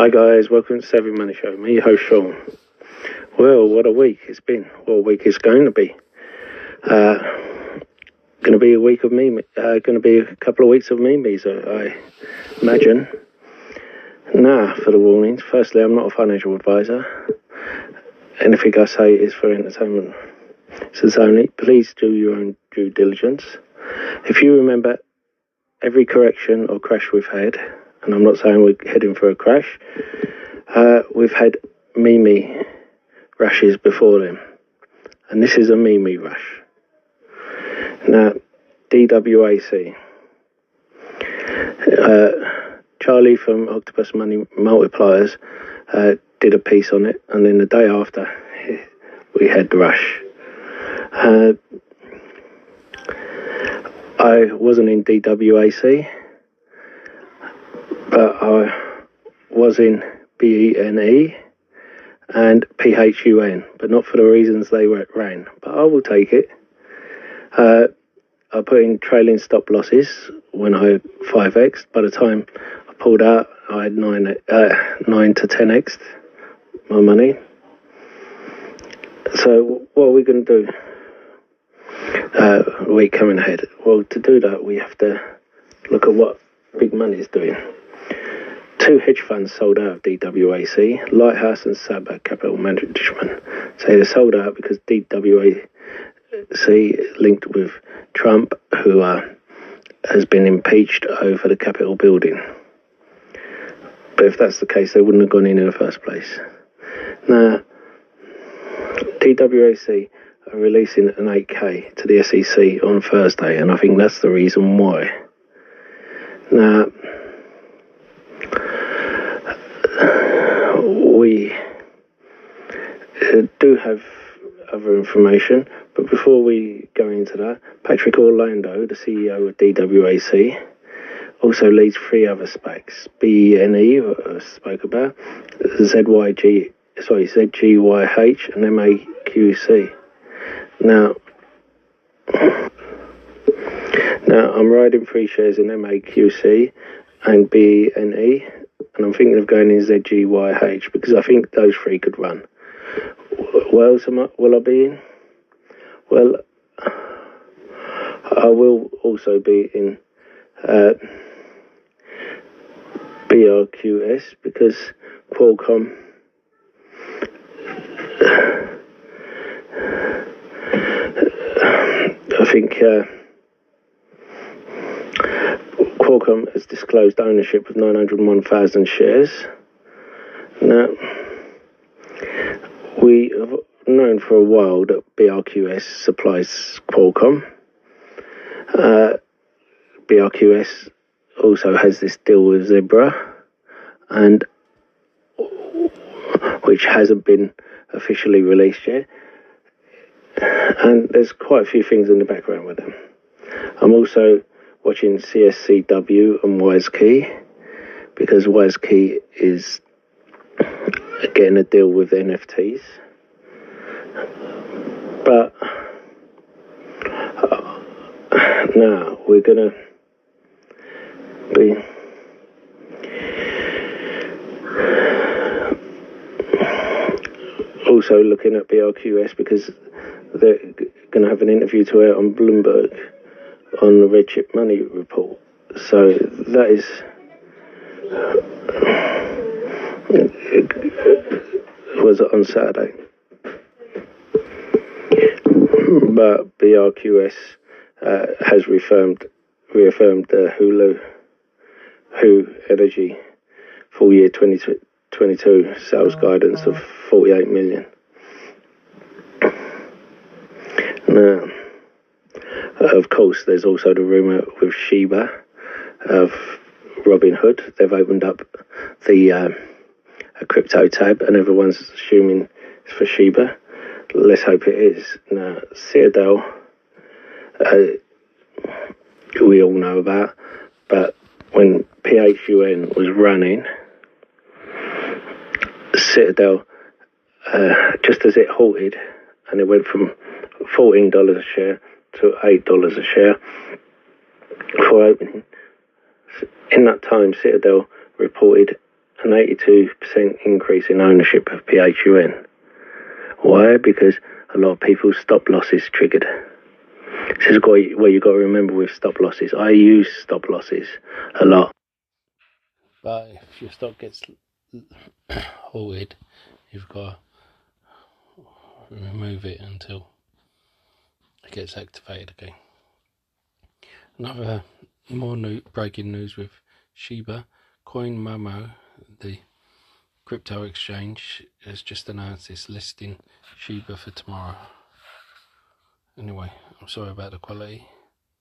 Hi guys, welcome to Savvy Money Show. Me, your host Sean. Well, what a week it's been. What a week it's going to be. Uh, going to be a week of me. Uh, going to be a couple of weeks of memes, I imagine. Nah, for the warnings. Firstly, I'm not a financial advisor. Anything I say is for entertainment. So only. Please do your own due diligence. If you remember every correction or crash we've had, and I'm not saying we're heading for a crash, uh, we've had meme rushes before them. And this is a meme rush. Now, DWAC. Uh, Charlie from Octopus Money Multipliers uh, did a piece on it, and then the day after, we had the rush. Uh, I wasn't in DWAC, but I was in BENE and PHUN, but not for the reasons they were ran. But I will take it. Uh, I put in trailing stop losses when I 5x. By the time I pulled out, I had 9, uh, 9 to 10x my money. So, what are we going to do? Uh, week coming ahead. Well, to do that, we have to look at what big money is doing. Two hedge funds sold out of DWAC, Lighthouse and Saba Capital Management. Say they sold out because DWAC linked with Trump, who uh, has been impeached over the Capitol building. But if that's the case, they wouldn't have gone in in the first place. Now, DWAC are releasing an 8K to the SEC on Thursday, and I think that's the reason why. Now, we uh, do have other information, but before we go into that, Patrick Orlando, the CEO of DWAC, also leads three other SPACs BENE, I spoke about, ZYG, sorry, ZGYH, and MAQC. Now, now I'm riding three shares in MAQC and BENE, and I'm thinking of going in ZGYH because I think those three could run. What else am I, will I be in? Well, I will also be in uh, BRQS because Qualcomm. I think uh, Qualcomm has disclosed ownership of 901,000 shares. Now, we have known for a while that BRQS supplies Qualcomm. Uh, BRQS also has this deal with Zebra, and which hasn't been officially released yet. And there's quite a few things in the background with them. I'm also watching CSCW and WiseKey because WiseKey is getting a deal with NFTs. But uh, now we're gonna be also looking at BRQS because they're going to have an interview to air on Bloomberg on the Red Chip Money report. So that is was on Saturday. But BRQS uh, has reaffirmed reaffirmed the Holu Hou Energy full year 2022 sales guidance of 48 million. Now, of course, there's also the rumour with Shiba of Robinhood. They've opened up the um, a crypto tab, and everyone's assuming it's for Shiba. Let's hope it is. Now, Citadel, uh, we all know about, but when PHUN was running, Citadel, uh, just as it halted, and it went from $14 a share to $8 a share for opening. In that time, Citadel reported an 82% increase in ownership of PHUN. Why? Because a lot of people's stop losses triggered. This is what you've got to remember with stop losses. I use stop losses a lot. But if your stock gets halted, you've got to remove it until gets activated again. Another more new, breaking news with Shiba Coin Momo, the crypto exchange, has just announced it's listing Shiba for tomorrow. Anyway, I'm sorry about the quality.